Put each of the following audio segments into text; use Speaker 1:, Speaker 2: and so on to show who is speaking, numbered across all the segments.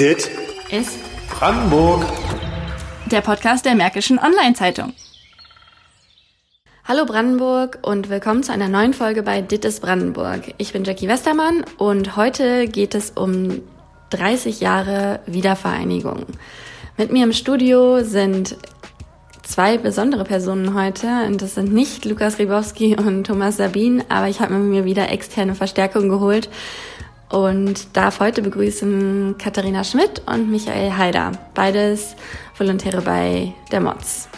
Speaker 1: Dit
Speaker 2: ist
Speaker 1: Brandenburg.
Speaker 2: der Podcast der Märkischen Online-Zeitung.
Speaker 3: Hallo Brandenburg und willkommen zu einer neuen Folge bei Dit ist Brandenburg. Ich bin Jackie Westermann und heute geht es um 30 Jahre Wiedervereinigung. Mit mir im Studio sind zwei besondere Personen heute und das sind nicht Lukas Ribowski und Thomas Sabin, aber ich habe mir wieder externe Verstärkung geholt und darf heute begrüßen Katharina Schmidt und Michael Haider, beides Volontäre bei der MOTS.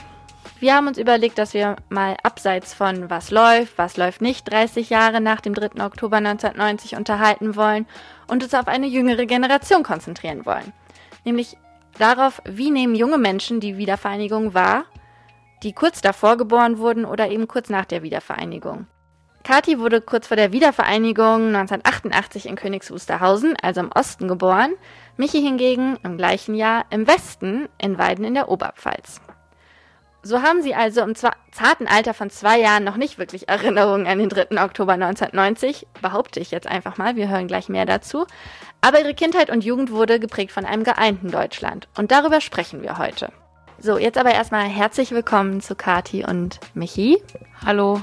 Speaker 4: Wir haben uns überlegt, dass wir mal abseits von was läuft, was läuft nicht 30 Jahre nach dem 3. Oktober 1990 unterhalten wollen und uns auf eine jüngere Generation konzentrieren wollen. Nämlich darauf, wie nehmen junge Menschen die Wiedervereinigung wahr, die kurz davor geboren wurden oder eben kurz nach der Wiedervereinigung. Kati wurde kurz vor der Wiedervereinigung 1988 in Königs Wusterhausen, also im Osten, geboren. Michi hingegen im gleichen Jahr im Westen in Weiden in der Oberpfalz. So haben sie also im zarten Alter von zwei Jahren noch nicht wirklich Erinnerungen an den 3. Oktober 1990, behaupte ich jetzt einfach mal, wir hören gleich mehr dazu. Aber ihre Kindheit und Jugend wurde geprägt von einem geeinten Deutschland. Und darüber sprechen wir heute. So, jetzt aber erstmal herzlich willkommen zu Kati und Michi. Hallo.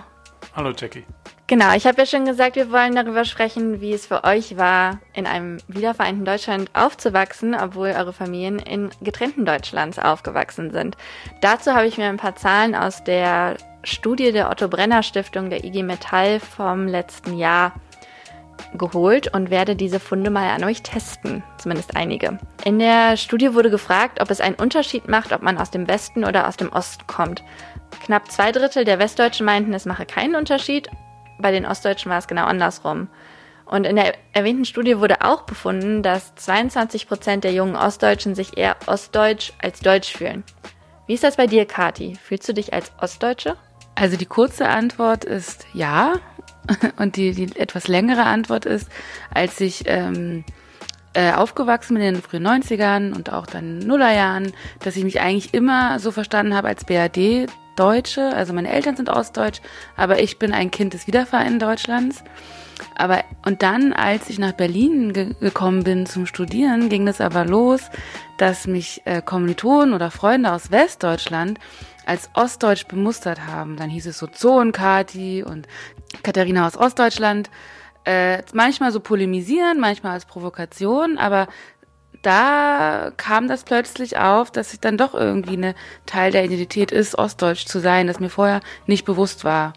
Speaker 1: Hallo Jackie.
Speaker 4: Genau, ich habe ja schon gesagt, wir wollen darüber sprechen, wie es für euch war, in einem wiedervereinten Deutschland aufzuwachsen, obwohl eure Familien in getrennten Deutschlands aufgewachsen sind. Dazu habe ich mir ein paar Zahlen aus der Studie der Otto Brenner Stiftung der IG Metall vom letzten Jahr geholt und werde diese Funde mal an euch testen, zumindest einige. In der Studie wurde gefragt, ob es einen Unterschied macht, ob man aus dem Westen oder aus dem Osten kommt. Knapp zwei Drittel der Westdeutschen meinten, es mache keinen Unterschied. Bei den Ostdeutschen war es genau andersrum. Und in der erwähnten Studie wurde auch befunden, dass 22 Prozent der jungen Ostdeutschen sich eher ostdeutsch als deutsch fühlen. Wie ist das bei dir, Kati? Fühlst du dich als Ostdeutsche?
Speaker 5: Also die kurze Antwort ist ja. Und die, die etwas längere Antwort ist, als ich ähm, äh, aufgewachsen bin in den frühen 90ern und auch dann Nullerjahren, dass ich mich eigentlich immer so verstanden habe als BRD Deutsche. Also meine Eltern sind ostdeutsch, aber ich bin ein Kind des Wiedervereinten Deutschlands. Aber und dann, als ich nach Berlin ge gekommen bin zum Studieren, ging das aber los, dass mich äh, Kommilitonen oder Freunde aus Westdeutschland als Ostdeutsch bemustert haben. Dann hieß es so Zoon-Kati und Katharina aus Ostdeutschland. Äh, manchmal so polemisieren, manchmal als Provokation, aber da kam das plötzlich auf, dass ich dann doch irgendwie eine Teil der Identität ist, ostdeutsch zu sein, das mir vorher nicht bewusst war.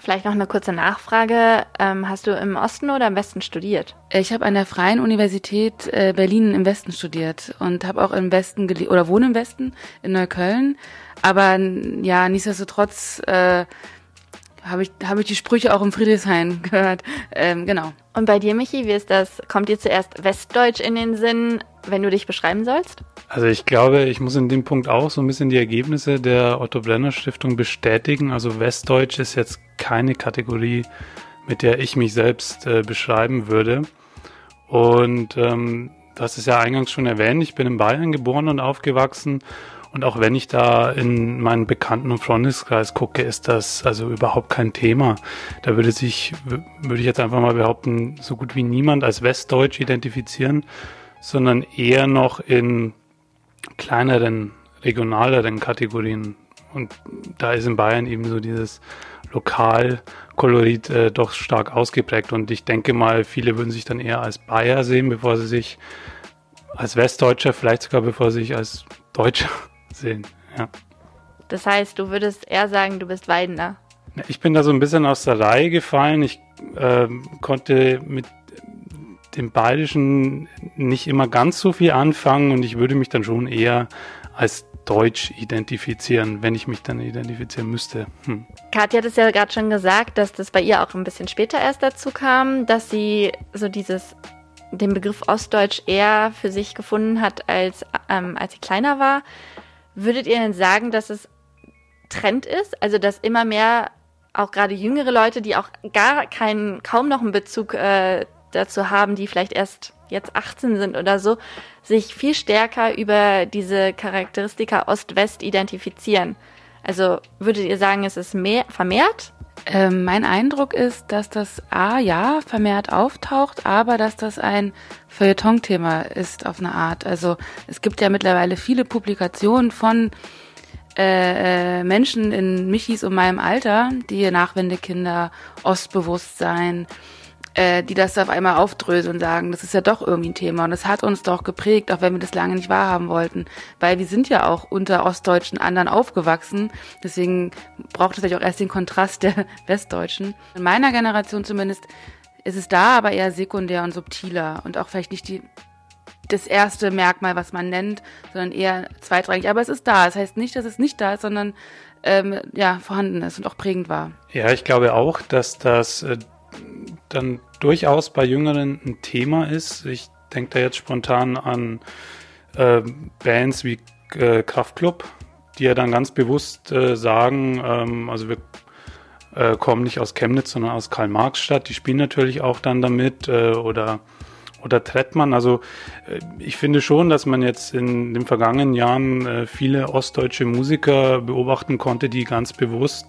Speaker 4: Vielleicht noch eine kurze Nachfrage. Ähm, hast du im Osten oder im Westen studiert?
Speaker 5: Ich habe an der Freien Universität äh, Berlin im Westen studiert und habe auch im Westen oder wohne im Westen in Neukölln. Aber ja, nichtsdestotrotz äh, habe ich habe ich die Sprüche auch im Friedrichshain gehört. Ähm, genau.
Speaker 4: Und bei dir, Michi, wie ist das? Kommt dir zuerst Westdeutsch in den Sinn, wenn du dich beschreiben sollst?
Speaker 1: Also ich glaube, ich muss in dem Punkt auch so ein bisschen die Ergebnisse der Otto Brenner Stiftung bestätigen. Also Westdeutsch ist jetzt keine Kategorie, mit der ich mich selbst äh, beschreiben würde. Und ähm, du hast es ja eingangs schon erwähnt, ich bin in Bayern geboren und aufgewachsen. Und auch wenn ich da in meinen Bekannten- und Freundeskreis gucke, ist das also überhaupt kein Thema. Da würde sich, würde ich jetzt einfach mal behaupten, so gut wie niemand als Westdeutsch identifizieren, sondern eher noch in kleineren, regionaleren Kategorien. Und da ist in Bayern eben so dieses Lokalkolorit äh, doch stark ausgeprägt. Und ich denke mal, viele würden sich dann eher als Bayer sehen, bevor sie sich als Westdeutscher, vielleicht sogar bevor sie sich als Deutscher sehen. Ja.
Speaker 4: Das heißt, du würdest eher sagen, du bist Weidener.
Speaker 1: Ich bin da so ein bisschen aus der Reihe gefallen. Ich ähm, konnte mit dem Bayerischen nicht immer ganz so viel anfangen und ich würde mich dann schon eher als Deutsch identifizieren, wenn ich mich dann identifizieren müsste. Hm.
Speaker 4: Katja hat es ja gerade schon gesagt, dass das bei ihr auch ein bisschen später erst dazu kam, dass sie so dieses den Begriff Ostdeutsch eher für sich gefunden hat, als, ähm, als sie kleiner war. Würdet ihr denn sagen, dass es Trend ist? Also, dass immer mehr auch gerade jüngere Leute, die auch gar keinen, kaum noch einen Bezug äh, dazu haben, die vielleicht erst jetzt 18 sind oder so, sich viel stärker über diese Charakteristika Ost-West identifizieren. Also würdet ihr sagen, es ist mehr vermehrt?
Speaker 5: Ähm, mein Eindruck ist, dass das A, ja, vermehrt auftaucht, aber dass das ein Feuilleton-Thema ist auf eine Art. Also es gibt ja mittlerweile viele Publikationen von äh, äh Menschen in Michis und meinem Alter, die Nachwendekinder, Ostbewusstsein, äh, die das auf einmal aufdröseln und sagen, das ist ja doch irgendwie ein Thema und das hat uns doch geprägt, auch wenn wir das lange nicht wahrhaben wollten, weil wir sind ja auch unter ostdeutschen anderen aufgewachsen, deswegen braucht es vielleicht auch erst den Kontrast der Westdeutschen. In meiner Generation zumindest ist es da aber eher sekundär und subtiler und auch vielleicht nicht die das erste Merkmal, was man nennt, sondern eher zweitrangig. Aber es ist da. Das heißt nicht, dass es nicht da ist, sondern ähm, ja vorhanden ist und auch prägend war.
Speaker 1: Ja, ich glaube auch, dass das äh, dann durchaus bei Jüngeren ein Thema ist. Ich denke da jetzt spontan an äh, Bands wie äh, Kraftklub, die ja dann ganz bewusst äh, sagen, ähm, also wir äh, kommen nicht aus Chemnitz, sondern aus Karl-Marx-Stadt. Die spielen natürlich auch dann damit äh, oder oder Trettmann. Also äh, ich finde schon, dass man jetzt in den vergangenen Jahren äh, viele ostdeutsche Musiker beobachten konnte, die ganz bewusst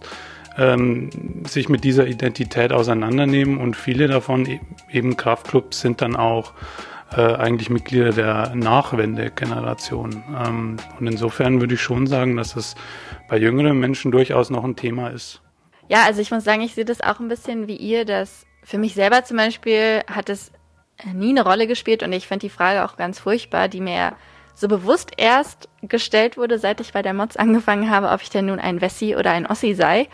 Speaker 1: ähm, sich mit dieser Identität auseinandernehmen und viele davon, e-, eben Kraftclubs, sind dann auch äh, eigentlich Mitglieder der Nachwendegeneration. Ähm, und insofern würde ich schon sagen, dass es bei jüngeren Menschen durchaus noch ein Thema ist.
Speaker 4: Ja, also ich muss sagen, ich sehe das auch ein bisschen wie ihr, dass für mich selber zum Beispiel hat es nie eine Rolle gespielt und ich finde die Frage auch ganz furchtbar, die mir so bewusst erst gestellt wurde, seit ich bei der Mods angefangen habe, ob ich denn nun ein Wessi oder ein Ossi sei.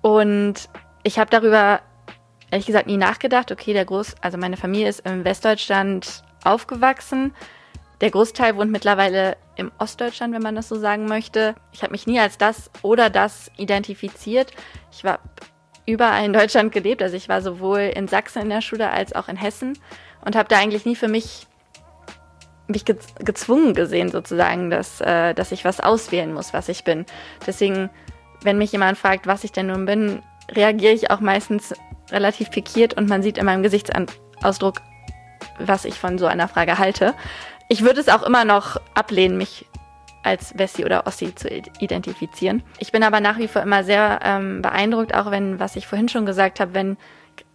Speaker 4: Und ich habe darüber ehrlich gesagt nie nachgedacht. Okay, der Groß, also meine Familie ist im Westdeutschland aufgewachsen. Der Großteil wohnt mittlerweile im Ostdeutschland, wenn man das so sagen möchte. Ich habe mich nie als das oder das identifiziert. Ich war überall in Deutschland gelebt. Also ich war sowohl in Sachsen in der Schule als auch in Hessen und habe da eigentlich nie für mich mich gezwungen gesehen sozusagen, dass, äh, dass ich was auswählen muss, was ich bin. Deswegen wenn mich jemand fragt, was ich denn nun bin, reagiere ich auch meistens relativ pikiert und man sieht in meinem Gesichtsausdruck, was ich von so einer Frage halte. Ich würde es auch immer noch ablehnen, mich als Wessi oder Ossi zu identifizieren. Ich bin aber nach wie vor immer sehr ähm, beeindruckt, auch wenn, was ich vorhin schon gesagt habe, wenn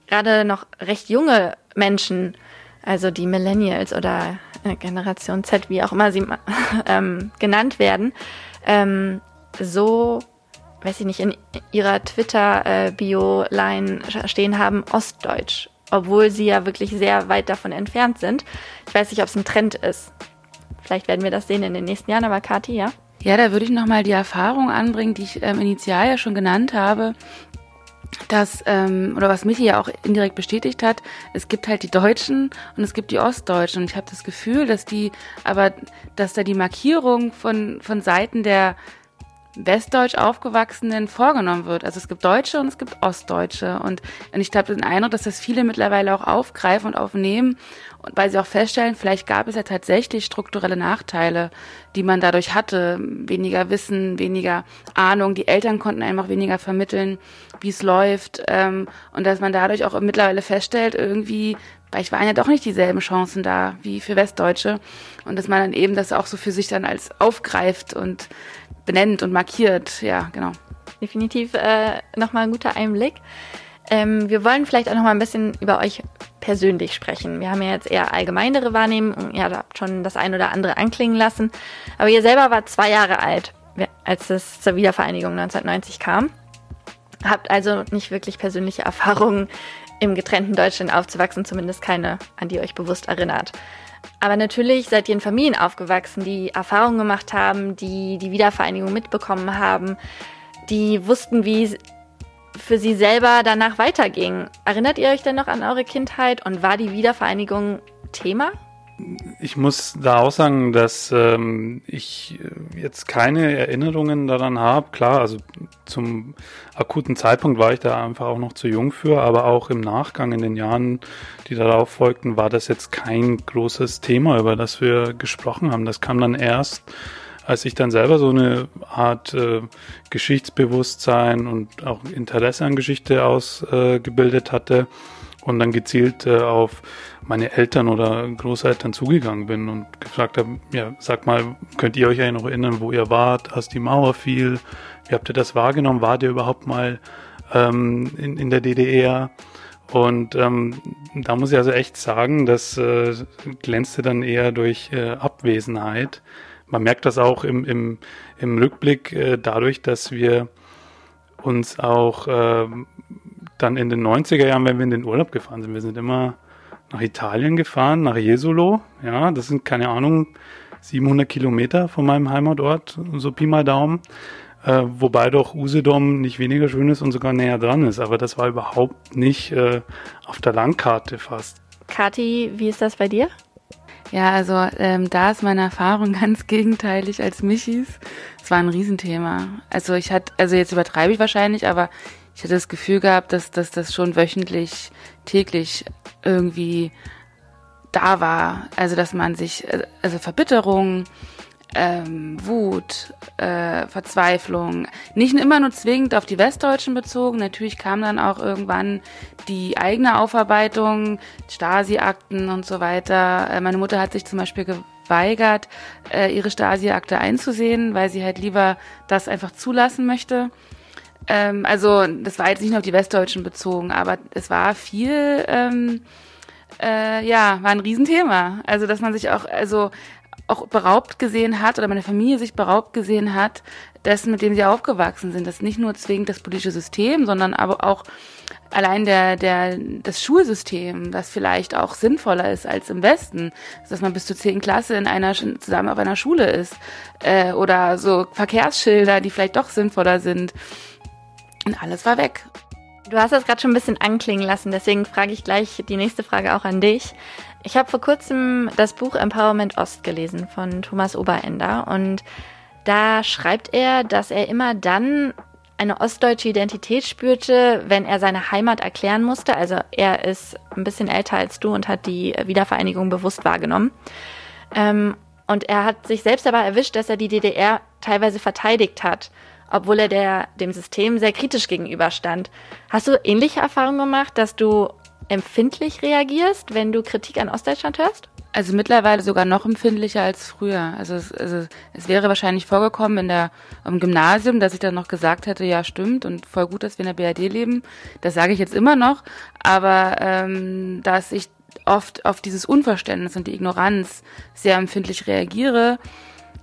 Speaker 4: gerade noch recht junge Menschen, also die Millennials oder Generation Z, wie auch immer sie ähm, genannt werden, ähm, so weiß ich nicht, in ihrer Twitter-Bio-Line stehen haben, Ostdeutsch. Obwohl sie ja wirklich sehr weit davon entfernt sind. Ich weiß nicht, ob es ein Trend ist. Vielleicht werden wir das sehen in den nächsten Jahren, aber Kathi, ja?
Speaker 5: Ja, da würde ich nochmal die Erfahrung anbringen, die ich ähm, initial ja schon genannt habe, dass, ähm, oder was Michi ja auch indirekt bestätigt hat, es gibt halt die Deutschen und es gibt die Ostdeutschen. Und ich habe das Gefühl, dass die, aber dass da die Markierung von, von Seiten der westdeutsch aufgewachsenen vorgenommen wird. Also es gibt Deutsche und es gibt Ostdeutsche. Und, und ich habe den Eindruck, dass das viele mittlerweile auch aufgreifen und aufnehmen. Und weil sie auch feststellen, vielleicht gab es ja tatsächlich strukturelle Nachteile, die man dadurch hatte. Weniger Wissen, weniger Ahnung. Die Eltern konnten einfach weniger vermitteln, wie es läuft. Ähm, und dass man dadurch auch mittlerweile feststellt, irgendwie vielleicht waren ja doch nicht dieselben Chancen da wie für Westdeutsche und dass man dann eben das auch so für sich dann als aufgreift und benennt und markiert. Ja, genau.
Speaker 4: Definitiv äh, nochmal ein guter Einblick. Ähm, wir wollen vielleicht auch nochmal ein bisschen über euch persönlich sprechen. Wir haben ja jetzt eher allgemeinere Wahrnehmung. Ihr habt schon das ein oder andere anklingen lassen. Aber ihr selber war zwei Jahre alt, als es zur Wiedervereinigung 1990 kam. Habt also nicht wirklich persönliche Erfahrungen im getrennten Deutschland aufzuwachsen, zumindest keine, an die euch bewusst erinnert. Aber natürlich seid ihr in Familien aufgewachsen, die Erfahrungen gemacht haben, die die Wiedervereinigung mitbekommen haben, die wussten, wie für sie selber danach weiterging. Erinnert ihr euch denn noch an eure Kindheit und war die Wiedervereinigung Thema?
Speaker 1: Ich muss da auch sagen, dass ähm, ich jetzt keine Erinnerungen daran habe. Klar, also zum akuten Zeitpunkt war ich da einfach auch noch zu jung für, aber auch im Nachgang in den Jahren, die darauf folgten, war das jetzt kein großes Thema, über das wir gesprochen haben. Das kam dann erst, als ich dann selber so eine Art äh, Geschichtsbewusstsein und auch Interesse an Geschichte ausgebildet äh, hatte und dann gezielt äh, auf meine Eltern oder Großeltern zugegangen bin und gefragt habe, ja, sag mal, könnt ihr euch eigentlich noch erinnern, wo ihr wart, als die Mauer fiel? Wie habt ihr das wahrgenommen? Wart ihr überhaupt mal ähm, in, in der DDR? Und ähm, da muss ich also echt sagen, das äh, glänzte dann eher durch äh, Abwesenheit. Man merkt das auch im, im, im Rückblick äh, dadurch, dass wir uns auch äh, dann in den 90er Jahren, wenn wir in den Urlaub gefahren sind, wir sind immer nach Italien gefahren, nach Jesolo. Ja, das sind keine Ahnung, 700 Kilometer von meinem Heimatort, so Pi mal Daumen. Äh, wobei doch Usedom nicht weniger schön ist und sogar näher dran ist. Aber das war überhaupt nicht äh, auf der Landkarte fast.
Speaker 4: Kathi, wie ist das bei dir?
Speaker 5: Ja, also ähm, da ist meine Erfahrung ganz gegenteilig als Michis. Es war ein Riesenthema. Also ich hatte, also jetzt übertreibe ich wahrscheinlich, aber ich hatte das Gefühl gehabt, dass, dass das schon wöchentlich, täglich irgendwie da war. Also dass man sich, äh, also Verbitterung, ähm, Wut, äh, Verzweiflung, nicht immer nur zwingend auf die Westdeutschen bezogen. Natürlich kam dann auch irgendwann die eigene Aufarbeitung, Stasi-Akten und so weiter. Äh, meine Mutter hat sich zum Beispiel geweigert, äh, ihre Stasi-Akte einzusehen, weil sie halt lieber das einfach zulassen möchte. Ähm, also das war jetzt nicht nur auf die Westdeutschen bezogen, aber es war viel, ähm, äh, ja, war ein Riesenthema. Also dass man sich auch, also auch beraubt gesehen hat oder meine Familie sich beraubt gesehen hat, dessen, mit dem sie aufgewachsen sind. Das ist nicht nur zwingend das politische System, sondern aber auch allein der, der, das Schulsystem, was vielleicht auch sinnvoller ist als im Westen, dass man bis zur zehnten Klasse in einer, zusammen auf einer Schule ist, äh, oder so Verkehrsschilder, die vielleicht doch sinnvoller sind. Und alles war weg.
Speaker 4: Du hast das gerade schon ein bisschen anklingen lassen, deswegen frage ich gleich die nächste Frage auch an dich. Ich habe vor kurzem das Buch Empowerment Ost gelesen von Thomas Oberender und da schreibt er, dass er immer dann eine ostdeutsche Identität spürte, wenn er seine Heimat erklären musste. Also er ist ein bisschen älter als du und hat die Wiedervereinigung bewusst wahrgenommen. Ähm, und er hat sich selbst aber erwischt, dass er die DDR teilweise verteidigt hat, obwohl er der, dem System sehr kritisch gegenüberstand. Hast du ähnliche Erfahrungen gemacht, dass du empfindlich reagierst, wenn du Kritik an Ostdeutschland hörst?
Speaker 5: Also mittlerweile sogar noch empfindlicher als früher. Also es, also es wäre wahrscheinlich vorgekommen in der im Gymnasium, dass ich dann noch gesagt hätte, ja stimmt und voll gut, dass wir in der BRD leben. Das sage ich jetzt immer noch, aber ähm, dass ich oft auf dieses Unverständnis und die Ignoranz sehr empfindlich reagiere,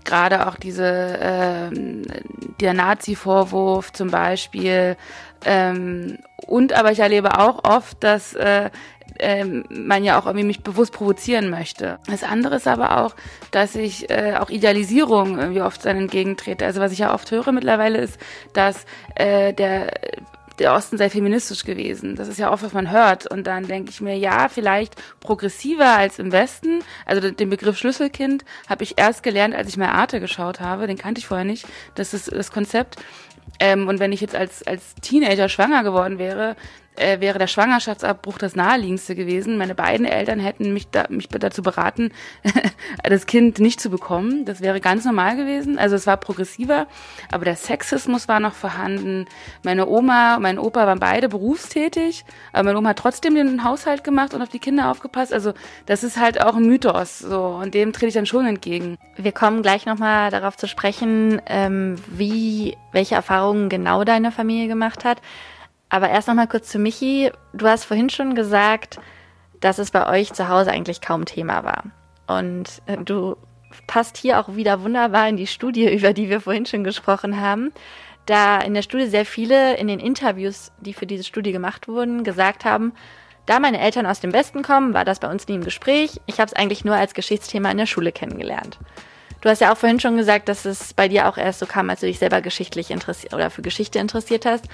Speaker 5: gerade auch diese äh, der Nazi-Vorwurf zum Beispiel ähm, und aber ich erlebe auch oft, dass äh, äh, man ja auch irgendwie mich bewusst provozieren möchte. Das andere ist aber auch, dass ich äh, auch Idealisierung irgendwie oft seinen entgegentrete. Also was ich ja oft höre mittlerweile ist, dass äh, der der Osten sei feministisch gewesen. Das ist ja oft, was man hört. Und dann denke ich mir, ja, vielleicht progressiver als im Westen. Also den Begriff Schlüsselkind habe ich erst gelernt, als ich mal Arte geschaut habe. Den kannte ich vorher nicht. Das ist das Konzept. Ähm, und wenn ich jetzt als, als Teenager schwanger geworden wäre, äh, wäre der Schwangerschaftsabbruch das naheliegendste gewesen. Meine beiden Eltern hätten mich, da, mich dazu beraten, das Kind nicht zu bekommen. Das wäre ganz normal gewesen. Also es war progressiver, aber der Sexismus war noch vorhanden. Meine Oma und mein Opa waren beide berufstätig, aber meine Oma hat trotzdem den Haushalt gemacht und auf die Kinder aufgepasst. Also das ist halt auch ein Mythos, so und dem trete ich dann schon entgegen.
Speaker 4: Wir kommen gleich nochmal darauf zu sprechen, ähm, wie welche Erfahrungen genau deine Familie gemacht hat. Aber erst noch mal kurz zu Michi. Du hast vorhin schon gesagt, dass es bei euch zu Hause eigentlich kaum Thema war. Und äh, du passt hier auch wieder wunderbar in die Studie, über die wir vorhin schon gesprochen haben. Da in der Studie sehr viele in den Interviews, die für diese Studie gemacht wurden, gesagt haben, da meine Eltern aus dem Westen kommen, war das bei uns nie im Gespräch. Ich habe es eigentlich nur als Geschichtsthema in der Schule kennengelernt. Du hast ja auch vorhin schon gesagt, dass es bei dir auch erst so kam, als du dich selber geschichtlich interessiert oder für Geschichte interessiert hast.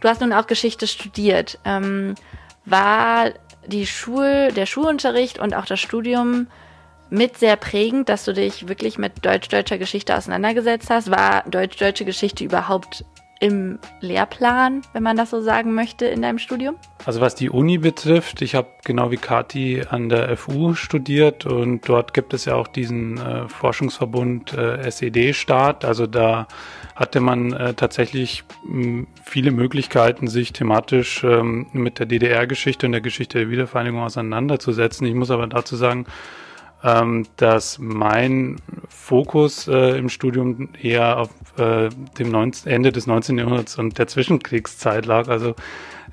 Speaker 4: Du hast nun auch Geschichte studiert. Ähm, war die Schul, der Schulunterricht und auch das Studium mit sehr prägend, dass du dich wirklich mit deutsch-deutscher Geschichte auseinandergesetzt hast? War deutsch-deutsche Geschichte überhaupt im Lehrplan, wenn man das so sagen möchte, in deinem Studium?
Speaker 1: Also was die Uni betrifft, ich habe genau wie Kati an der FU studiert und dort gibt es ja auch diesen äh, Forschungsverbund äh, SED-Staat. Also da hatte man äh, tatsächlich mh, viele Möglichkeiten, sich thematisch ähm, mit der DDR-Geschichte und der Geschichte der Wiedervereinigung auseinanderzusetzen. Ich muss aber dazu sagen, ähm, dass mein Fokus äh, im Studium eher auf äh, dem 19, Ende des 19. Jahrhunderts und der Zwischenkriegszeit lag. Also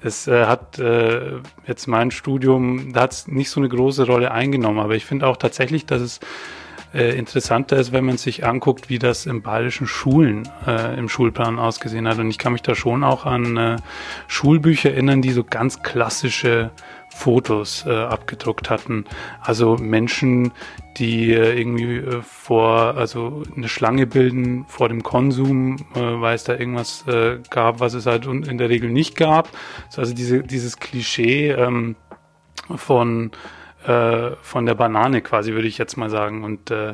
Speaker 1: es äh, hat äh, jetzt mein Studium, da hat es nicht so eine große Rolle eingenommen, aber ich finde auch tatsächlich, dass es äh, interessanter ist, wenn man sich anguckt, wie das im bayerischen Schulen äh, im Schulplan ausgesehen hat. Und ich kann mich da schon auch an äh, Schulbücher erinnern, die so ganz klassische Fotos äh, abgedruckt hatten. Also Menschen, die äh, irgendwie äh, vor, also eine Schlange bilden vor dem Konsum, äh, weil es da irgendwas äh, gab, was es halt in der Regel nicht gab. Also diese, dieses Klischee ähm, von äh, von der Banane quasi, würde ich jetzt mal sagen. Und äh,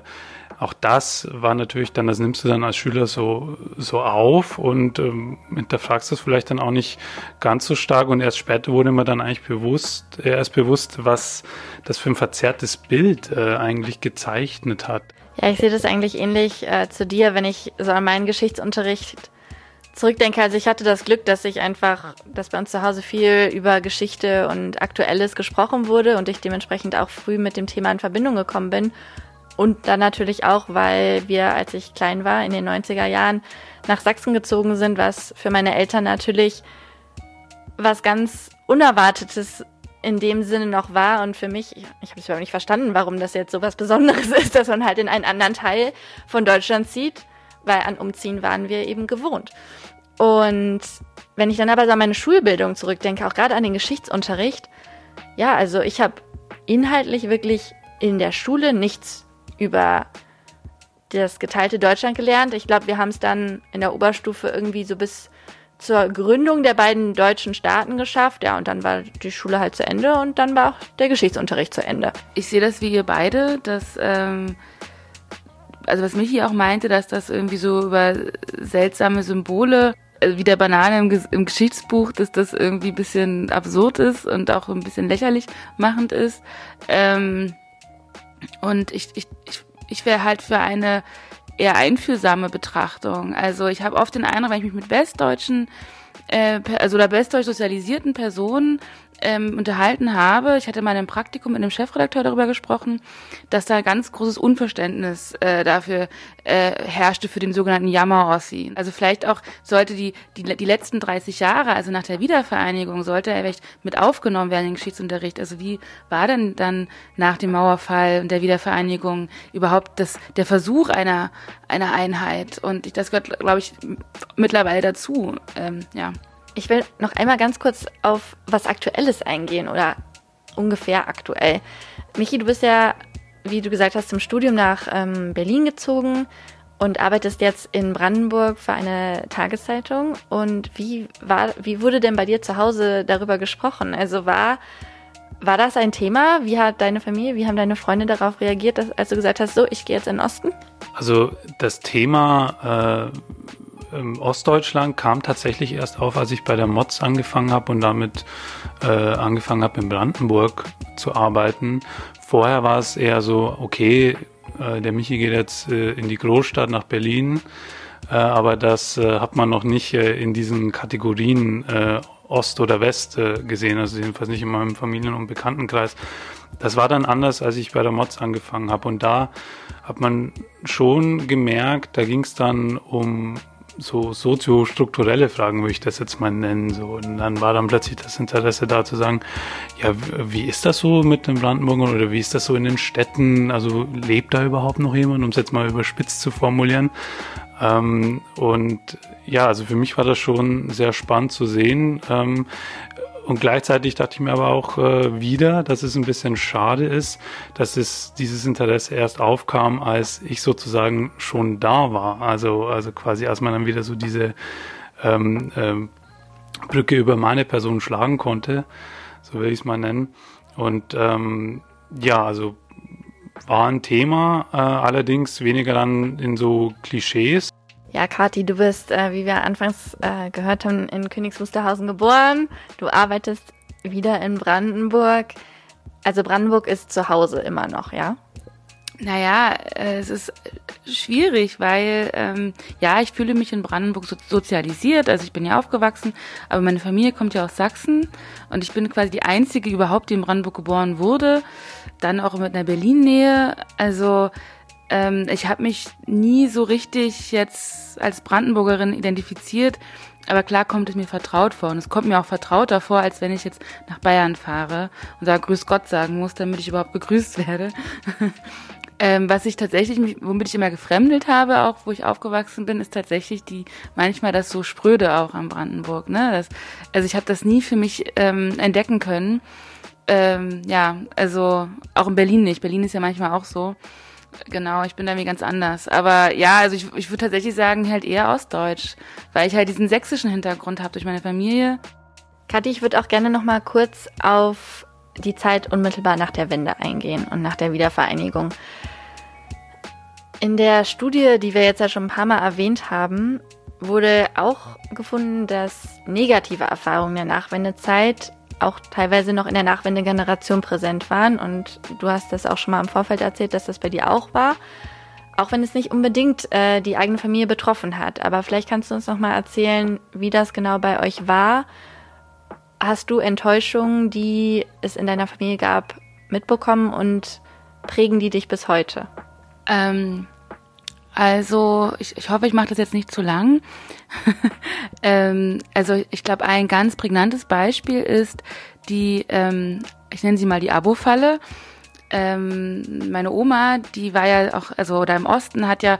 Speaker 1: auch das war natürlich dann, das nimmst du dann als Schüler so, so auf und ähm, hinterfragst das vielleicht dann auch nicht ganz so stark und erst später wurde mir dann eigentlich bewusst, erst bewusst, was das für ein verzerrtes Bild äh, eigentlich gezeichnet hat.
Speaker 4: Ja, ich sehe das eigentlich ähnlich äh, zu dir, wenn ich so an meinen Geschichtsunterricht zurückdenke. Also ich hatte das Glück, dass ich einfach, dass bei uns zu Hause viel über Geschichte und Aktuelles gesprochen wurde und ich dementsprechend auch früh mit dem Thema in Verbindung gekommen bin und dann natürlich auch, weil wir, als ich klein war, in den 90er Jahren nach Sachsen gezogen sind, was für meine Eltern natürlich was ganz Unerwartetes in dem Sinne noch war und für mich, ich, ich habe es überhaupt nicht verstanden, warum das jetzt so was Besonderes ist, dass man halt in einen anderen Teil von Deutschland zieht, weil an Umziehen waren wir eben gewohnt. Und wenn ich dann aber so an meine Schulbildung zurückdenke, auch gerade an den Geschichtsunterricht, ja, also ich habe inhaltlich wirklich in der Schule nichts über das geteilte Deutschland gelernt. Ich glaube, wir haben es dann in der Oberstufe irgendwie so bis zur Gründung der beiden deutschen Staaten geschafft. Ja, und dann war die Schule halt zu Ende und dann war auch der Geschichtsunterricht zu Ende.
Speaker 5: Ich sehe das wie ihr beide, dass, ähm, also was Michi auch meinte, dass das irgendwie so über seltsame Symbole also wie der Banane im, im, Geschichtsbuch, dass das irgendwie ein bisschen absurd ist und auch ein bisschen lächerlich machend ist. Ähm, und ich, ich, ich, ich wäre halt für eine eher einfühlsame Betrachtung. Also ich habe oft den Eindruck, wenn ich mich mit westdeutschen, äh, also oder westdeutsch sozialisierten Personen ähm, unterhalten habe, ich hatte mal im Praktikum mit einem Chefredakteur darüber gesprochen, dass da ganz großes Unverständnis äh, dafür äh, herrschte für den sogenannten Jammer-Ossi. Also vielleicht auch sollte die, die, die letzten 30 Jahre, also nach der Wiedervereinigung, sollte er vielleicht mit aufgenommen werden in den Geschichtsunterricht. Also wie war denn dann nach dem Mauerfall und der Wiedervereinigung überhaupt das, der Versuch einer, einer Einheit? Und das gehört, glaube ich, mittlerweile dazu. Ähm, ja.
Speaker 4: Ich will noch einmal ganz kurz auf was Aktuelles eingehen oder ungefähr aktuell. Michi, du bist ja, wie du gesagt hast, zum Studium nach ähm, Berlin gezogen und arbeitest jetzt in Brandenburg für eine Tageszeitung. Und wie war, wie wurde denn bei dir zu Hause darüber gesprochen? Also war, war das ein Thema? Wie hat deine Familie, wie haben deine Freunde darauf reagiert, dass, als du gesagt hast, so, ich gehe jetzt in den Osten?
Speaker 1: Also das Thema äh, ähm, Ostdeutschland kam tatsächlich erst auf, als ich bei der MOTS angefangen habe und damit äh, angefangen habe, in Brandenburg zu arbeiten. Vorher war es eher so, okay, äh, der Michi geht jetzt äh, in die Großstadt nach Berlin, äh, aber das äh, hat man noch nicht äh, in diesen Kategorien Ost oder West gesehen, also jedenfalls nicht in meinem Familien- und Bekanntenkreis. Das war dann anders, als ich bei der MOTS angefangen habe. Und da hat man schon gemerkt, da ging es dann um so soziostrukturelle Fragen, würde ich das jetzt mal nennen. So. Und dann war dann plötzlich das Interesse da zu sagen, ja, wie ist das so mit den Brandenburgern oder wie ist das so in den Städten? Also lebt da überhaupt noch jemand, um es jetzt mal überspitzt zu formulieren? Ähm, und ja, also für mich war das schon sehr spannend zu sehen. Ähm, und gleichzeitig dachte ich mir aber auch äh, wieder, dass es ein bisschen schade ist, dass es dieses Interesse erst aufkam, als ich sozusagen schon da war. Also, also quasi, als man dann wieder so diese ähm, ähm, Brücke über meine Person schlagen konnte, so will ich es mal nennen. Und ähm, ja, also war ein Thema, äh, allerdings weniger dann in so Klischees.
Speaker 4: Ja, Kathi, du bist, äh, wie wir anfangs äh, gehört haben, in Königs Wusterhausen geboren. Du arbeitest wieder in Brandenburg. Also Brandenburg ist zu Hause immer noch, ja?
Speaker 5: Naja, äh, es ist schwierig, weil ähm, ja, ich fühle mich in Brandenburg so sozialisiert, also ich bin ja aufgewachsen, aber meine Familie kommt ja aus Sachsen und ich bin quasi die einzige überhaupt, die in Brandenburg geboren wurde, dann auch mit einer Berlin-Nähe. Also ähm, ich habe mich nie so richtig jetzt als Brandenburgerin identifiziert, aber klar kommt es mir vertraut vor und es kommt mir auch vertrauter vor, als wenn ich jetzt nach Bayern fahre und da Grüß Gott sagen muss, damit ich überhaupt begrüßt werde. ähm, was ich tatsächlich, womit ich immer gefremdelt habe, auch wo ich aufgewachsen bin, ist tatsächlich die manchmal das so spröde auch am Brandenburg. Ne? Das, also ich habe das nie für mich ähm, entdecken können. Ähm, ja, also auch in Berlin nicht. Berlin ist ja manchmal auch so. Genau, ich bin da irgendwie ganz anders. Aber ja, also ich, ich würde tatsächlich sagen, halt eher Ostdeutsch, weil ich halt diesen sächsischen Hintergrund habe durch meine Familie.
Speaker 4: Kathi, ich würde auch gerne noch mal kurz auf die Zeit unmittelbar nach der Wende eingehen und nach der Wiedervereinigung. In der Studie, die wir jetzt ja schon ein paar Mal erwähnt haben, wurde auch gefunden, dass negative Erfahrungen der Nachwendezeit auch teilweise noch in der Nachwendegeneration präsent waren. Und du hast das auch schon mal im Vorfeld erzählt, dass das bei dir auch war. Auch wenn es nicht unbedingt äh, die eigene Familie betroffen hat. Aber vielleicht kannst du uns noch mal erzählen, wie das genau bei euch war. Hast du Enttäuschungen, die es in deiner Familie gab, mitbekommen und prägen die dich bis heute?
Speaker 5: Ähm, also, ich, ich hoffe, ich mache das jetzt nicht zu lang. ähm, also, ich glaube, ein ganz prägnantes Beispiel ist die, ähm, ich nenne sie mal die Abo-Falle. Ähm, meine Oma, die war ja auch, also oder im Osten hat ja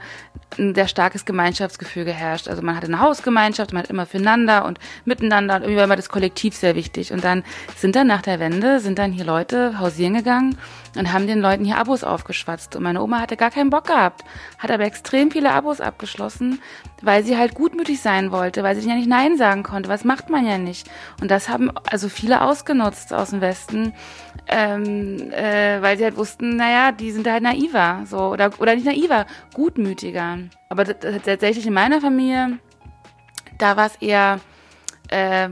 Speaker 5: ein sehr starkes Gemeinschaftsgefühl geherrscht. Also man hatte eine Hausgemeinschaft, man hat immer füreinander und miteinander und irgendwie war immer das Kollektiv sehr wichtig. Und dann sind dann nach der Wende, sind dann hier Leute hausieren gegangen und haben den Leuten hier Abos aufgeschwatzt. Und meine Oma hatte gar keinen Bock gehabt, hat aber extrem viele Abos abgeschlossen, weil sie halt gutmütig sein wollte, weil sie ja nicht Nein sagen konnte. Was macht man ja nicht? Und das haben also viele ausgenutzt aus dem Westen, ähm, äh, weil sie halt wussten, naja, die sind halt naiver, so oder oder nicht naiver, gutmütiger. Aber tatsächlich in meiner Familie, da war es eher, äh,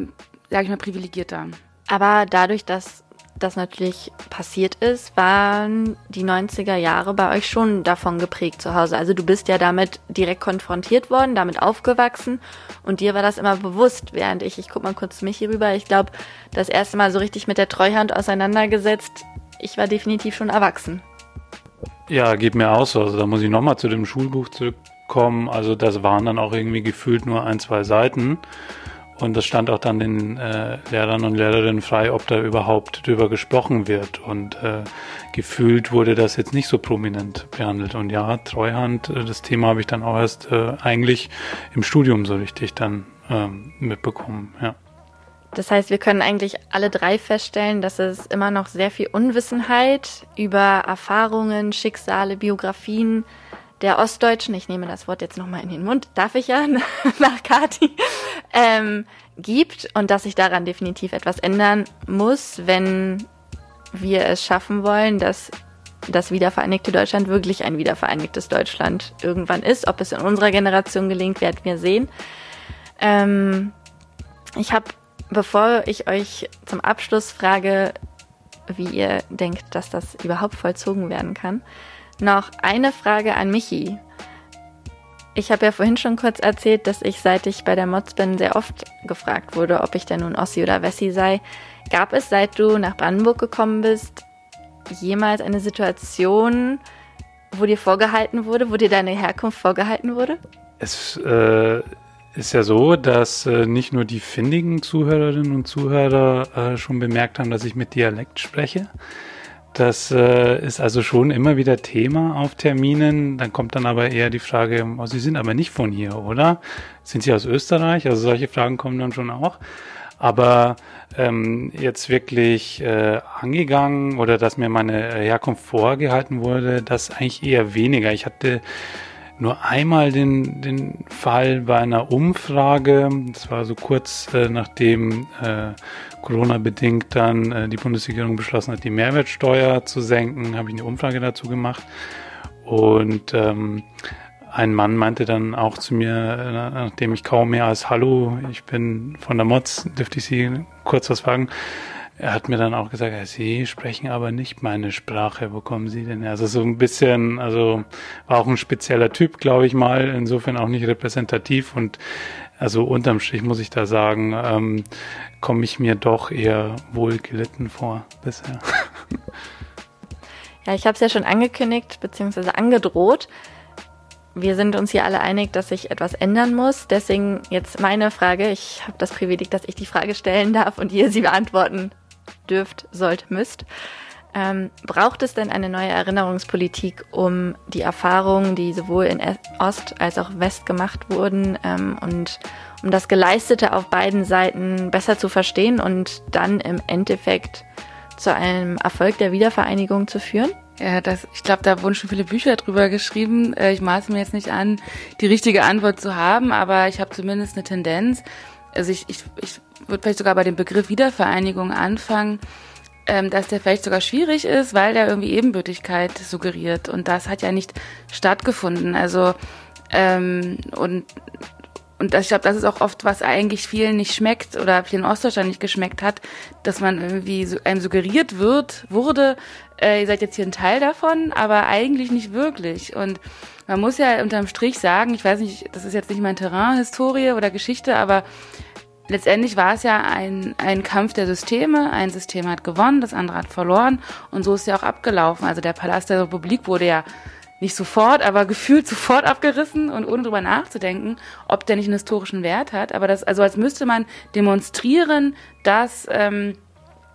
Speaker 5: sag ich mal, privilegierter.
Speaker 4: Aber dadurch, dass das natürlich passiert ist, waren die 90er Jahre bei euch schon davon geprägt zu Hause. Also du bist ja damit direkt konfrontiert worden, damit aufgewachsen und dir war das immer bewusst, während ich, ich guck mal kurz mich hier rüber, ich glaube, das erste Mal so richtig mit der Treuhand auseinandergesetzt, ich war definitiv schon erwachsen.
Speaker 1: Ja, geht mir auch so. Also da muss ich nochmal zu dem Schulbuch zurückkommen. Also das waren dann auch irgendwie gefühlt nur ein, zwei Seiten. Und das stand auch dann den äh, Lehrern und Lehrerinnen frei, ob da überhaupt drüber gesprochen wird. Und äh, gefühlt wurde das jetzt nicht so prominent behandelt. Und ja, Treuhand, äh, das Thema habe ich dann auch erst äh, eigentlich im Studium so richtig dann ähm, mitbekommen. Ja.
Speaker 4: Das heißt, wir können eigentlich alle drei feststellen, dass es immer noch sehr viel Unwissenheit über Erfahrungen, Schicksale, Biografien der Ostdeutschen, ich nehme das Wort jetzt nochmal in den Mund, darf ich ja, nach Kati, ähm, gibt und dass sich daran definitiv etwas ändern muss, wenn wir es schaffen wollen, dass das wiedervereinigte Deutschland wirklich ein wiedervereinigtes Deutschland irgendwann ist. Ob es in unserer Generation gelingt, werden wir sehen. Ähm, ich habe, bevor ich euch zum Abschluss frage, wie ihr denkt, dass das überhaupt vollzogen werden kann, noch eine Frage an Michi. Ich habe ja vorhin schon kurz erzählt, dass ich, seit ich bei der Mods bin, sehr oft gefragt wurde, ob ich denn nun Ossi oder Wessi sei. Gab es, seit du nach Brandenburg gekommen bist, jemals eine Situation, wo dir vorgehalten wurde, wo dir deine Herkunft vorgehalten wurde?
Speaker 1: Es äh, ist ja so, dass äh, nicht nur die findigen Zuhörerinnen und Zuhörer äh, schon bemerkt haben, dass ich mit Dialekt spreche. Das äh, ist also schon immer wieder Thema auf Terminen. Dann kommt dann aber eher die Frage, oh, Sie sind aber nicht von hier, oder? Sind Sie aus Österreich? Also solche Fragen kommen dann schon auch. Aber ähm, jetzt wirklich äh, angegangen oder dass mir meine Herkunft vorgehalten wurde, das eigentlich eher weniger. Ich hatte nur einmal den, den Fall bei einer Umfrage, das war so kurz äh, nachdem äh, Corona-bedingt dann äh, die Bundesregierung beschlossen hat, die Mehrwertsteuer zu senken, habe ich eine Umfrage dazu gemacht. Und ähm, ein Mann meinte dann auch zu mir, nachdem ich kaum mehr als Hallo, ich bin von der Mods, dürfte ich Sie kurz was fragen. Er hat mir dann auch gesagt, Sie sprechen aber nicht meine Sprache. Wo kommen Sie denn her? Also so ein bisschen, also war auch ein spezieller Typ, glaube ich mal. Insofern auch nicht repräsentativ und also unterm Strich muss ich da sagen, ähm, komme ich mir doch eher wohl gelitten vor bisher.
Speaker 4: Ja, ich habe es ja schon angekündigt bzw. angedroht. Wir sind uns hier alle einig, dass sich etwas ändern muss. Deswegen jetzt meine Frage. Ich habe das Privileg, dass ich die Frage stellen darf und ihr sie beantworten dürft, sollt, müsst. Ähm, braucht es denn eine neue Erinnerungspolitik, um die Erfahrungen, die sowohl in Ost als auch West gemacht wurden, ähm, und um das Geleistete auf beiden Seiten besser zu verstehen und dann im Endeffekt zu einem Erfolg der Wiedervereinigung zu führen?
Speaker 5: Ja, das, ich glaube, da wurden schon viele Bücher drüber geschrieben. Äh, ich maße mir jetzt nicht an, die richtige Antwort zu haben, aber ich habe zumindest eine Tendenz. Also ich, ich, ich würde vielleicht sogar bei dem Begriff Wiedervereinigung anfangen ähm, dass der vielleicht sogar schwierig ist, weil der irgendwie Ebenbürtigkeit suggeriert. Und das hat ja nicht stattgefunden. Also ähm, und und das, ich glaube, das ist auch oft, was eigentlich vielen nicht schmeckt oder vielen Ostdeutschland nicht geschmeckt hat, dass man irgendwie einem suggeriert wird, wurde, äh, ihr seid jetzt hier ein Teil davon, aber eigentlich nicht wirklich. Und man muss ja unterm Strich sagen, ich weiß nicht, das ist jetzt nicht mein Terrain, Historie oder Geschichte, aber letztendlich war es ja ein, ein Kampf der Systeme. Ein System hat gewonnen, das andere hat verloren. Und so ist ja auch abgelaufen. Also der Palast der Republik wurde ja nicht sofort, aber gefühlt sofort abgerissen und ohne drüber nachzudenken, ob der nicht einen historischen Wert hat. Aber das, also als müsste man demonstrieren, dass ähm,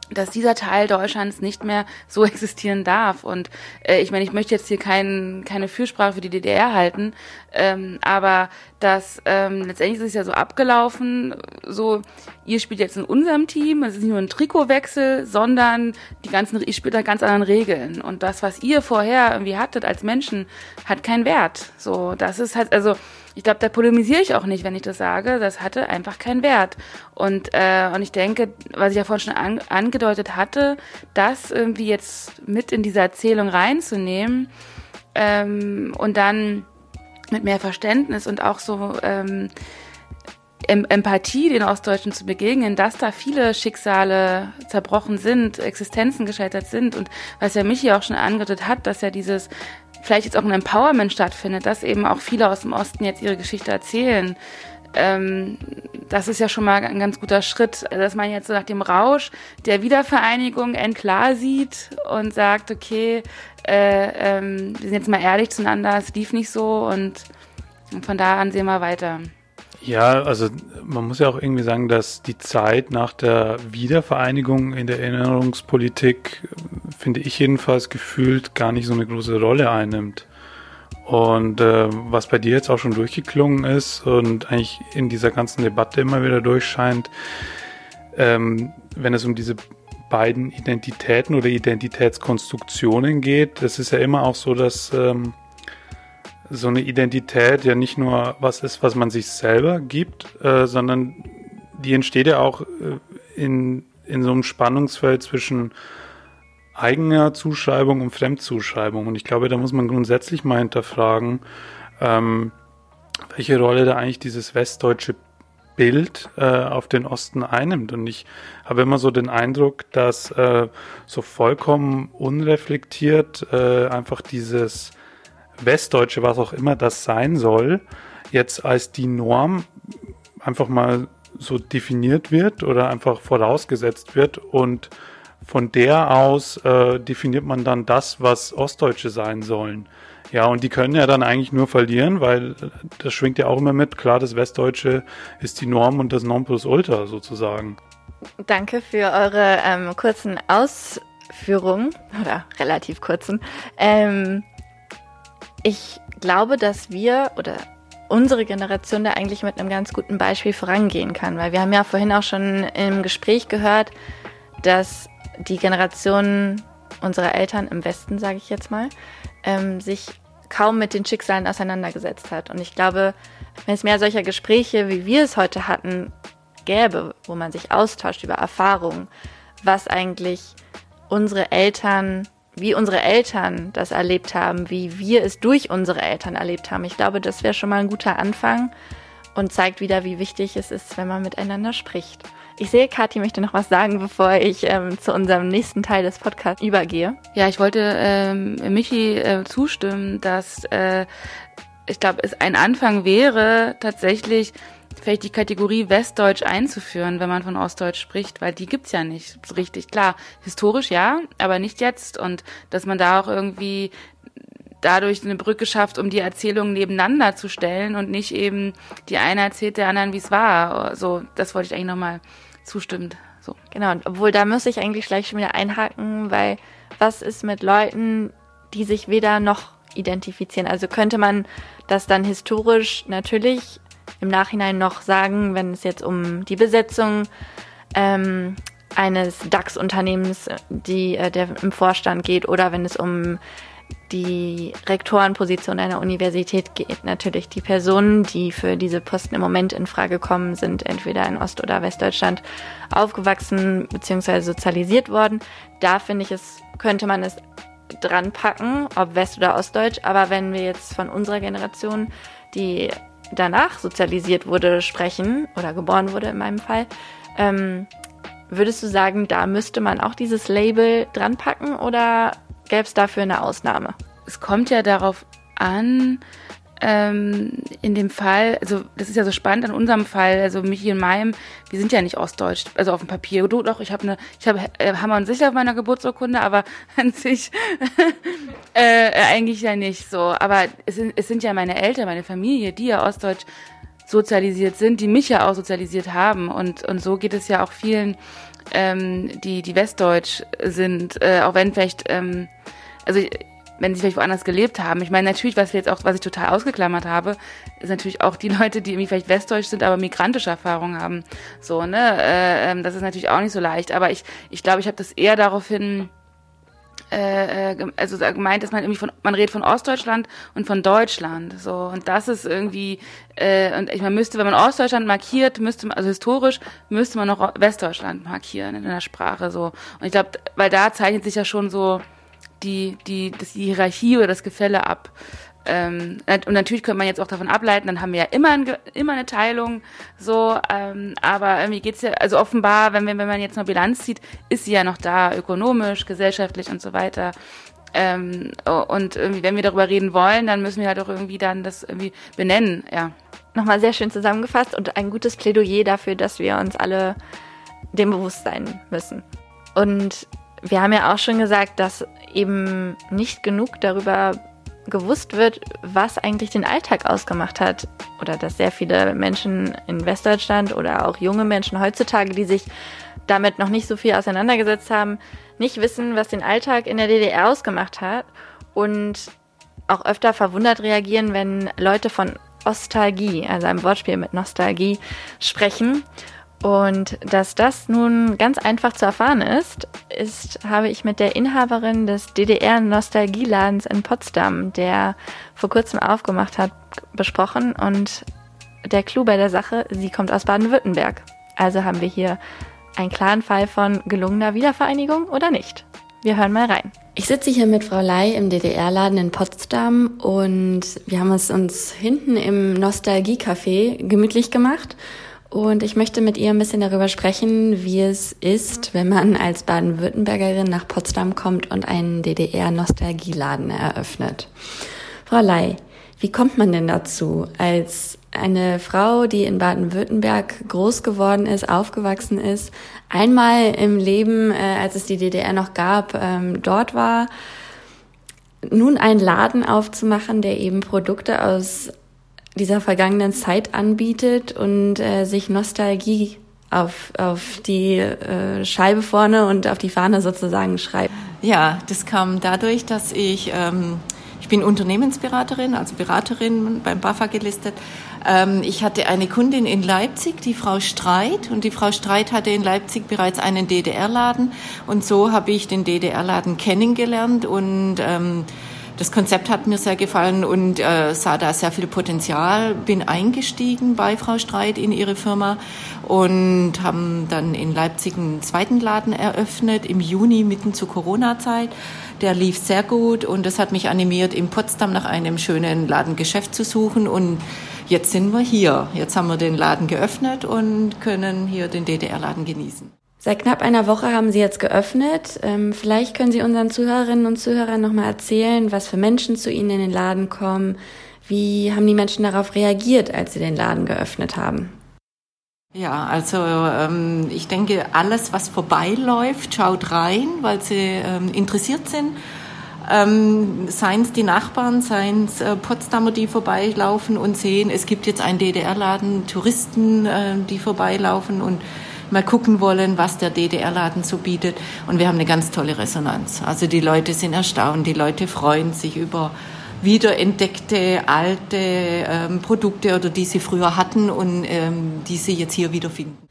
Speaker 5: dass dieser Teil Deutschlands nicht mehr so existieren darf. Und äh, ich meine, ich möchte jetzt hier kein, keine Fürsprache für die DDR halten, ähm, aber das ähm, letztendlich ist es ja so abgelaufen, so ihr spielt jetzt in unserem Team, es ist nicht nur ein Trikotwechsel, sondern die ganzen, ihr spielt da ganz anderen Regeln. Und das, was ihr vorher irgendwie hattet als Menschen, hat keinen Wert. So, das ist halt, also ich glaube, da polemisiere ich auch nicht, wenn ich das sage. Das hatte einfach keinen Wert. Und, äh, und ich denke, was ich ja vorhin schon an, angedeutet hatte, das irgendwie jetzt mit in diese Erzählung reinzunehmen ähm, und dann mit mehr Verständnis und auch so ähm, Empathie den Ostdeutschen zu begegnen, dass da viele Schicksale zerbrochen sind, Existenzen gescheitert sind und was ja Michi auch schon angedeutet hat, dass ja dieses vielleicht jetzt auch ein Empowerment stattfindet, dass eben auch viele aus dem Osten jetzt ihre Geschichte erzählen. Ähm, das ist ja schon mal ein ganz guter Schritt, dass man jetzt so nach dem Rausch der Wiedervereinigung klar sieht und sagt, okay, äh, ähm, wir sind jetzt mal ehrlich zueinander, es lief nicht so und, und von da an sehen wir weiter.
Speaker 1: Ja, also man muss ja auch irgendwie sagen, dass die Zeit nach der Wiedervereinigung in der Erinnerungspolitik, finde ich jedenfalls gefühlt, gar nicht so eine große Rolle einnimmt. Und äh, was bei dir jetzt auch schon durchgeklungen ist und eigentlich in dieser ganzen Debatte immer wieder durchscheint, ähm, wenn es um diese beiden Identitäten oder Identitätskonstruktionen geht, das ist ja immer auch so, dass ähm, so eine Identität ja nicht nur was ist, was man sich selber gibt, äh, sondern die entsteht ja auch äh, in, in so einem Spannungsfeld zwischen eigener Zuschreibung und Fremdzuschreibung. Und ich glaube, da muss man grundsätzlich mal hinterfragen, ähm, welche Rolle da eigentlich dieses westdeutsche Bild äh, auf den Osten einnimmt. Und ich habe immer so den Eindruck, dass äh, so vollkommen unreflektiert äh, einfach dieses Westdeutsche, was auch immer das sein soll, jetzt als die Norm einfach mal so definiert wird oder einfach vorausgesetzt wird und von der aus äh, definiert man dann das, was Ostdeutsche sein sollen. Ja, und die können ja dann eigentlich nur verlieren, weil das schwingt ja auch immer mit. Klar, das Westdeutsche ist die Norm und das Nonplusultra sozusagen.
Speaker 4: Danke für eure ähm, kurzen Ausführungen oder relativ kurzen. Ähm, ich glaube, dass wir oder unsere Generation da eigentlich mit einem ganz guten Beispiel vorangehen kann, weil wir haben ja vorhin auch schon im Gespräch gehört, dass die Generation unserer Eltern im Westen, sage ich jetzt mal, ähm, sich kaum mit den Schicksalen auseinandergesetzt hat. Und ich glaube, wenn es mehr solcher Gespräche, wie wir es heute hatten, gäbe, wo man sich austauscht über Erfahrungen, was eigentlich unsere Eltern wie unsere Eltern das erlebt haben, wie wir es durch unsere Eltern erlebt haben. Ich glaube, das wäre schon mal ein guter Anfang und zeigt wieder, wie wichtig es ist, wenn man miteinander spricht. Ich sehe, Kathi möchte noch was sagen, bevor ich ähm, zu unserem nächsten Teil des Podcasts übergehe.
Speaker 5: Ja, ich wollte ähm, Michi äh, zustimmen, dass äh, ich glaube, es ein Anfang wäre, tatsächlich vielleicht die Kategorie Westdeutsch einzuführen, wenn man von Ostdeutsch spricht, weil die gibt's ja nicht richtig. Klar, historisch ja, aber nicht jetzt. Und dass man da auch irgendwie dadurch eine Brücke schafft, um die Erzählungen nebeneinander zu stellen und nicht eben die eine erzählt der anderen, wie es war. So, das wollte ich eigentlich nochmal zustimmen. So.
Speaker 4: Genau, obwohl da muss ich eigentlich gleich schon wieder einhaken, weil was ist mit Leuten, die sich weder noch identifizieren? Also könnte man das dann historisch natürlich im Nachhinein noch sagen, wenn es jetzt um die Besetzung ähm, eines DAX-Unternehmens, die äh, der im Vorstand geht, oder wenn es um die Rektorenposition einer Universität geht. Natürlich die Personen, die für diese Posten im Moment in Frage kommen, sind entweder in Ost- oder Westdeutschland aufgewachsen bzw. sozialisiert worden. Da finde ich es, könnte man es dran packen, ob West- oder Ostdeutsch. Aber wenn wir jetzt von unserer Generation, die danach sozialisiert wurde, sprechen oder geboren wurde in meinem Fall, ähm, würdest du sagen, da müsste man auch dieses Label dran packen oder gäbe es dafür eine Ausnahme?
Speaker 5: Es kommt ja darauf an, ähm, in dem Fall, also das ist ja so spannend an unserem Fall, also Michi und meinem, wir sind ja nicht ostdeutsch, also auf dem Papier. Du doch, ich habe eine, ich habe äh, Hammer und Sicher auf meiner Geburtsurkunde, aber an sich äh, eigentlich ja nicht so. Aber es sind, es sind ja meine Eltern, meine Familie, die ja ostdeutsch sozialisiert sind, die mich ja auch sozialisiert haben. Und, und so geht es ja auch vielen, ähm, die, die westdeutsch sind, äh, auch wenn vielleicht, ähm, also wenn sie vielleicht woanders gelebt haben. Ich meine, natürlich, was wir jetzt auch, was ich total ausgeklammert habe, ist natürlich auch die Leute, die irgendwie vielleicht westdeutsch sind, aber migrantische Erfahrungen haben. So, ne? Äh, ähm, das ist natürlich auch nicht so leicht. Aber ich, ich glaube, ich habe das eher daraufhin äh, äh also gemeint, dass man irgendwie von, man redet von Ostdeutschland und von Deutschland, so und das ist irgendwie äh, und ich man müsste, wenn man Ostdeutschland markiert, müsste man also historisch müsste man noch Westdeutschland markieren in der Sprache so und ich glaube, weil da zeichnet sich ja schon so die, die, das, die Hierarchie oder das Gefälle ab. Ähm, und natürlich könnte man jetzt auch davon ableiten, dann haben wir ja immer, ein, immer eine Teilung, so, ähm, aber irgendwie geht's ja, also offenbar, wenn, wenn man jetzt noch Bilanz zieht, ist sie ja noch da, ökonomisch, gesellschaftlich und so weiter. Ähm, und irgendwie, wenn wir darüber reden wollen, dann müssen wir halt auch irgendwie dann das irgendwie benennen, ja.
Speaker 4: Nochmal sehr schön zusammengefasst und ein gutes Plädoyer dafür, dass wir uns alle dem bewusst sein müssen. Und wir haben ja auch schon gesagt, dass eben nicht genug darüber gewusst wird, was eigentlich den Alltag ausgemacht hat. Oder dass sehr viele Menschen in Westdeutschland oder auch junge Menschen heutzutage, die sich damit noch nicht so viel auseinandergesetzt haben, nicht wissen, was den Alltag in der DDR ausgemacht hat und auch öfter verwundert reagieren, wenn Leute von Ostalgie, also einem Wortspiel mit Nostalgie, sprechen und dass das nun ganz einfach zu erfahren ist, ist, habe ich mit der Inhaberin des DDR-Nostalgieladens in Potsdam, der vor kurzem aufgemacht hat, besprochen. Und der Clou bei der Sache, sie kommt aus Baden-Württemberg. Also haben wir hier einen klaren Fall von gelungener Wiedervereinigung oder nicht. Wir hören mal rein.
Speaker 3: Ich sitze hier mit Frau Ley im DDR-Laden in Potsdam und wir haben es uns hinten im Nostalgie-Café gemütlich gemacht und ich möchte mit ihr ein bisschen darüber sprechen, wie es ist, wenn man als Baden-Württembergerin nach Potsdam kommt und einen DDR-Nostalgieladen eröffnet. Frau Ley, wie kommt man denn dazu, als eine Frau, die in Baden-Württemberg groß geworden ist, aufgewachsen ist, einmal im Leben, äh, als es die DDR noch gab, ähm, dort war, nun einen Laden aufzumachen, der eben Produkte aus dieser vergangenen Zeit anbietet und äh, sich Nostalgie auf, auf die äh, Scheibe vorne und auf die Fahne sozusagen schreibt.
Speaker 6: Ja, das kam dadurch, dass ich, ähm, ich bin Unternehmensberaterin, also Beraterin beim BAFA gelistet. Ähm, ich hatte eine Kundin in Leipzig, die Frau Streit, und die Frau Streit hatte in Leipzig bereits einen DDR-Laden und so habe ich den DDR-Laden kennengelernt und ähm, das Konzept hat mir sehr gefallen und äh, sah da sehr viel Potenzial. Bin eingestiegen bei Frau Streit in ihre Firma und haben dann in Leipzig einen zweiten Laden eröffnet im Juni mitten zur Corona-Zeit. Der lief sehr gut und das hat mich animiert, in Potsdam nach einem schönen Ladengeschäft zu suchen. Und jetzt sind wir hier. Jetzt haben wir den Laden geöffnet und können hier den DDR-Laden genießen.
Speaker 4: Seit knapp einer Woche haben Sie jetzt geöffnet. Ähm, vielleicht können Sie unseren Zuhörerinnen und Zuhörern nochmal erzählen, was für Menschen zu Ihnen in den Laden kommen. Wie haben die Menschen darauf reagiert, als Sie den Laden geöffnet haben?
Speaker 6: Ja, also ähm, ich denke, alles, was vorbeiläuft, schaut rein, weil sie ähm, interessiert sind. Ähm, seien es die Nachbarn, seien es äh, Potsdamer, die vorbeilaufen und sehen, es gibt jetzt einen DDR-Laden, Touristen, äh, die vorbeilaufen und mal gucken wollen, was der DDR-Laden so bietet. Und wir haben eine ganz tolle Resonanz. Also die Leute sind erstaunt, die Leute freuen sich über wiederentdeckte alte ähm, Produkte oder die sie früher hatten und ähm, die sie jetzt hier wiederfinden.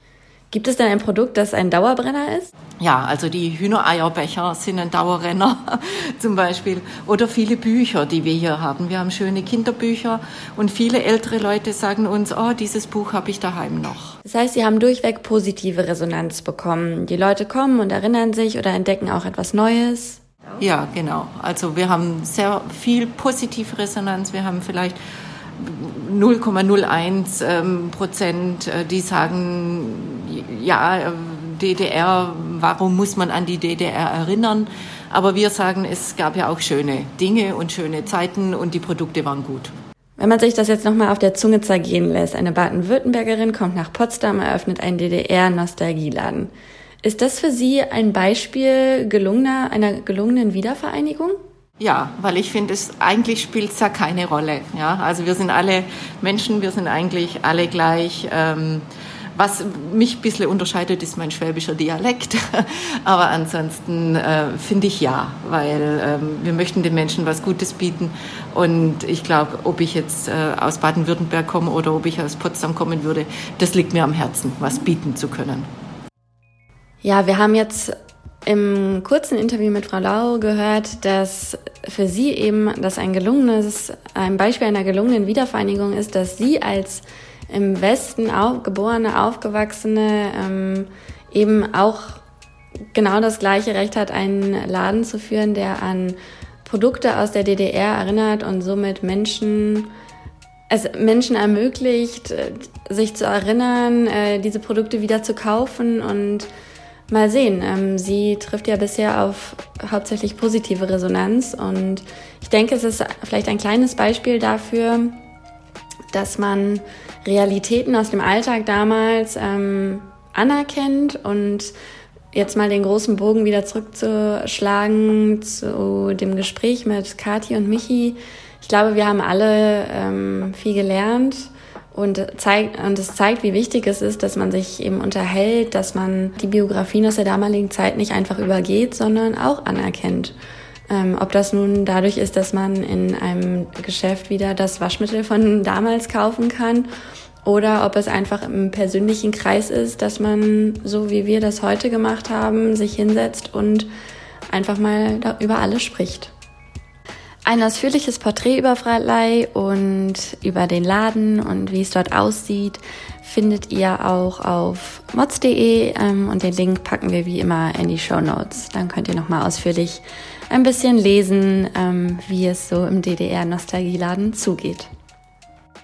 Speaker 4: Gibt es denn ein Produkt, das ein Dauerbrenner ist?
Speaker 6: Ja, also die Hühnereierbecher sind ein Dauerrenner zum Beispiel. Oder viele Bücher, die wir hier haben. Wir haben schöne Kinderbücher und viele ältere Leute sagen uns, oh, dieses Buch habe ich daheim noch.
Speaker 4: Das heißt, Sie haben durchweg positive Resonanz bekommen. Die Leute kommen und erinnern sich oder entdecken auch etwas Neues.
Speaker 6: Ja, genau. Also wir haben sehr viel positive Resonanz. Wir haben vielleicht 0,01 ähm, Prozent, äh, die sagen, ja, DDR, warum muss man an die DDR erinnern? Aber wir sagen, es gab ja auch schöne Dinge und schöne Zeiten und die Produkte waren gut.
Speaker 4: Wenn man sich das jetzt nochmal auf der Zunge zergehen lässt, eine Baden-Württembergerin kommt nach Potsdam, eröffnet einen DDR-Nostalgieladen. Ist das für Sie ein Beispiel gelungener, einer gelungenen Wiedervereinigung?
Speaker 6: Ja, weil ich finde, es eigentlich spielt es ja keine Rolle. Ja, also wir sind alle Menschen, wir sind eigentlich alle gleich. Ähm, was mich ein bisschen unterscheidet, ist mein schwäbischer Dialekt. Aber ansonsten äh, finde ich ja, weil ähm, wir möchten den Menschen was Gutes bieten. Und ich glaube, ob ich jetzt äh, aus Baden-Württemberg komme oder ob ich aus Potsdam kommen würde, das liegt mir am Herzen, was bieten zu können.
Speaker 4: Ja, wir haben jetzt im kurzen Interview mit Frau Lau gehört, dass für sie eben das ein gelungenes, ein Beispiel einer gelungenen Wiedervereinigung ist, dass sie als im Westen auf, geborene, aufgewachsene ähm, eben auch genau das gleiche Recht hat, einen Laden zu führen, der an Produkte aus der DDR erinnert und somit Menschen es Menschen ermöglicht, sich zu erinnern, äh, diese Produkte wieder zu kaufen und Mal sehen. Ähm, sie trifft ja bisher auf hauptsächlich positive Resonanz und ich denke, es ist vielleicht ein kleines Beispiel dafür, dass man Realitäten aus dem Alltag damals ähm, anerkennt und jetzt mal den großen Bogen wieder zurückzuschlagen zu dem Gespräch mit Kati und Michi. Ich glaube, wir haben alle ähm, viel gelernt und zeigt, und es zeigt, wie wichtig es ist, dass man sich eben unterhält, dass man die Biografien aus der damaligen Zeit nicht einfach übergeht, sondern auch anerkennt. Ähm, ob das nun dadurch ist, dass man in einem Geschäft wieder das Waschmittel von damals kaufen kann oder ob es einfach im persönlichen Kreis ist, dass man, so wie wir das heute gemacht haben, sich hinsetzt und einfach mal über alles spricht. Ein ausführliches Porträt über Freitlei und über den Laden und wie es dort aussieht, findet ihr auch auf mods.de ähm, und den Link packen wir wie immer in die Show Notes. Dann könnt ihr nochmal ausführlich ein bisschen lesen, ähm, wie es so im DDR-Nostalgieladen zugeht.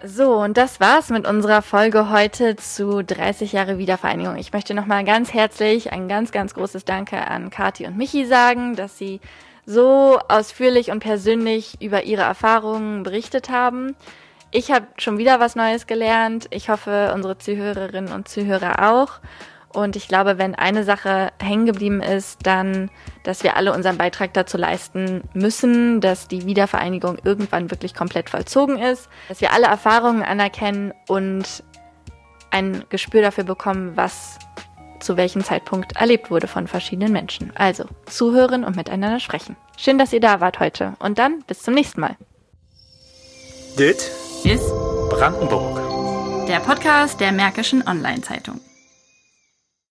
Speaker 7: So, und das war's mit unserer Folge heute zu 30 Jahre Wiedervereinigung. Ich möchte nochmal ganz herzlich ein ganz, ganz großes Danke an Kati und Michi sagen, dass sie so ausführlich und persönlich über ihre Erfahrungen berichtet haben. Ich habe schon wieder was Neues gelernt. Ich hoffe, unsere Zuhörerinnen und Zuhörer auch. Und ich glaube, wenn eine Sache hängen geblieben ist, dann, dass wir alle unseren Beitrag dazu leisten müssen, dass die Wiedervereinigung irgendwann wirklich komplett vollzogen ist, dass wir alle Erfahrungen anerkennen und ein Gespür dafür bekommen, was zu welchem Zeitpunkt erlebt wurde von verschiedenen Menschen. Also zuhören und miteinander sprechen. Schön, dass ihr da wart heute und dann bis zum nächsten Mal.
Speaker 2: Dit ist Brandenburg. Der Podcast der Märkischen Online-Zeitung.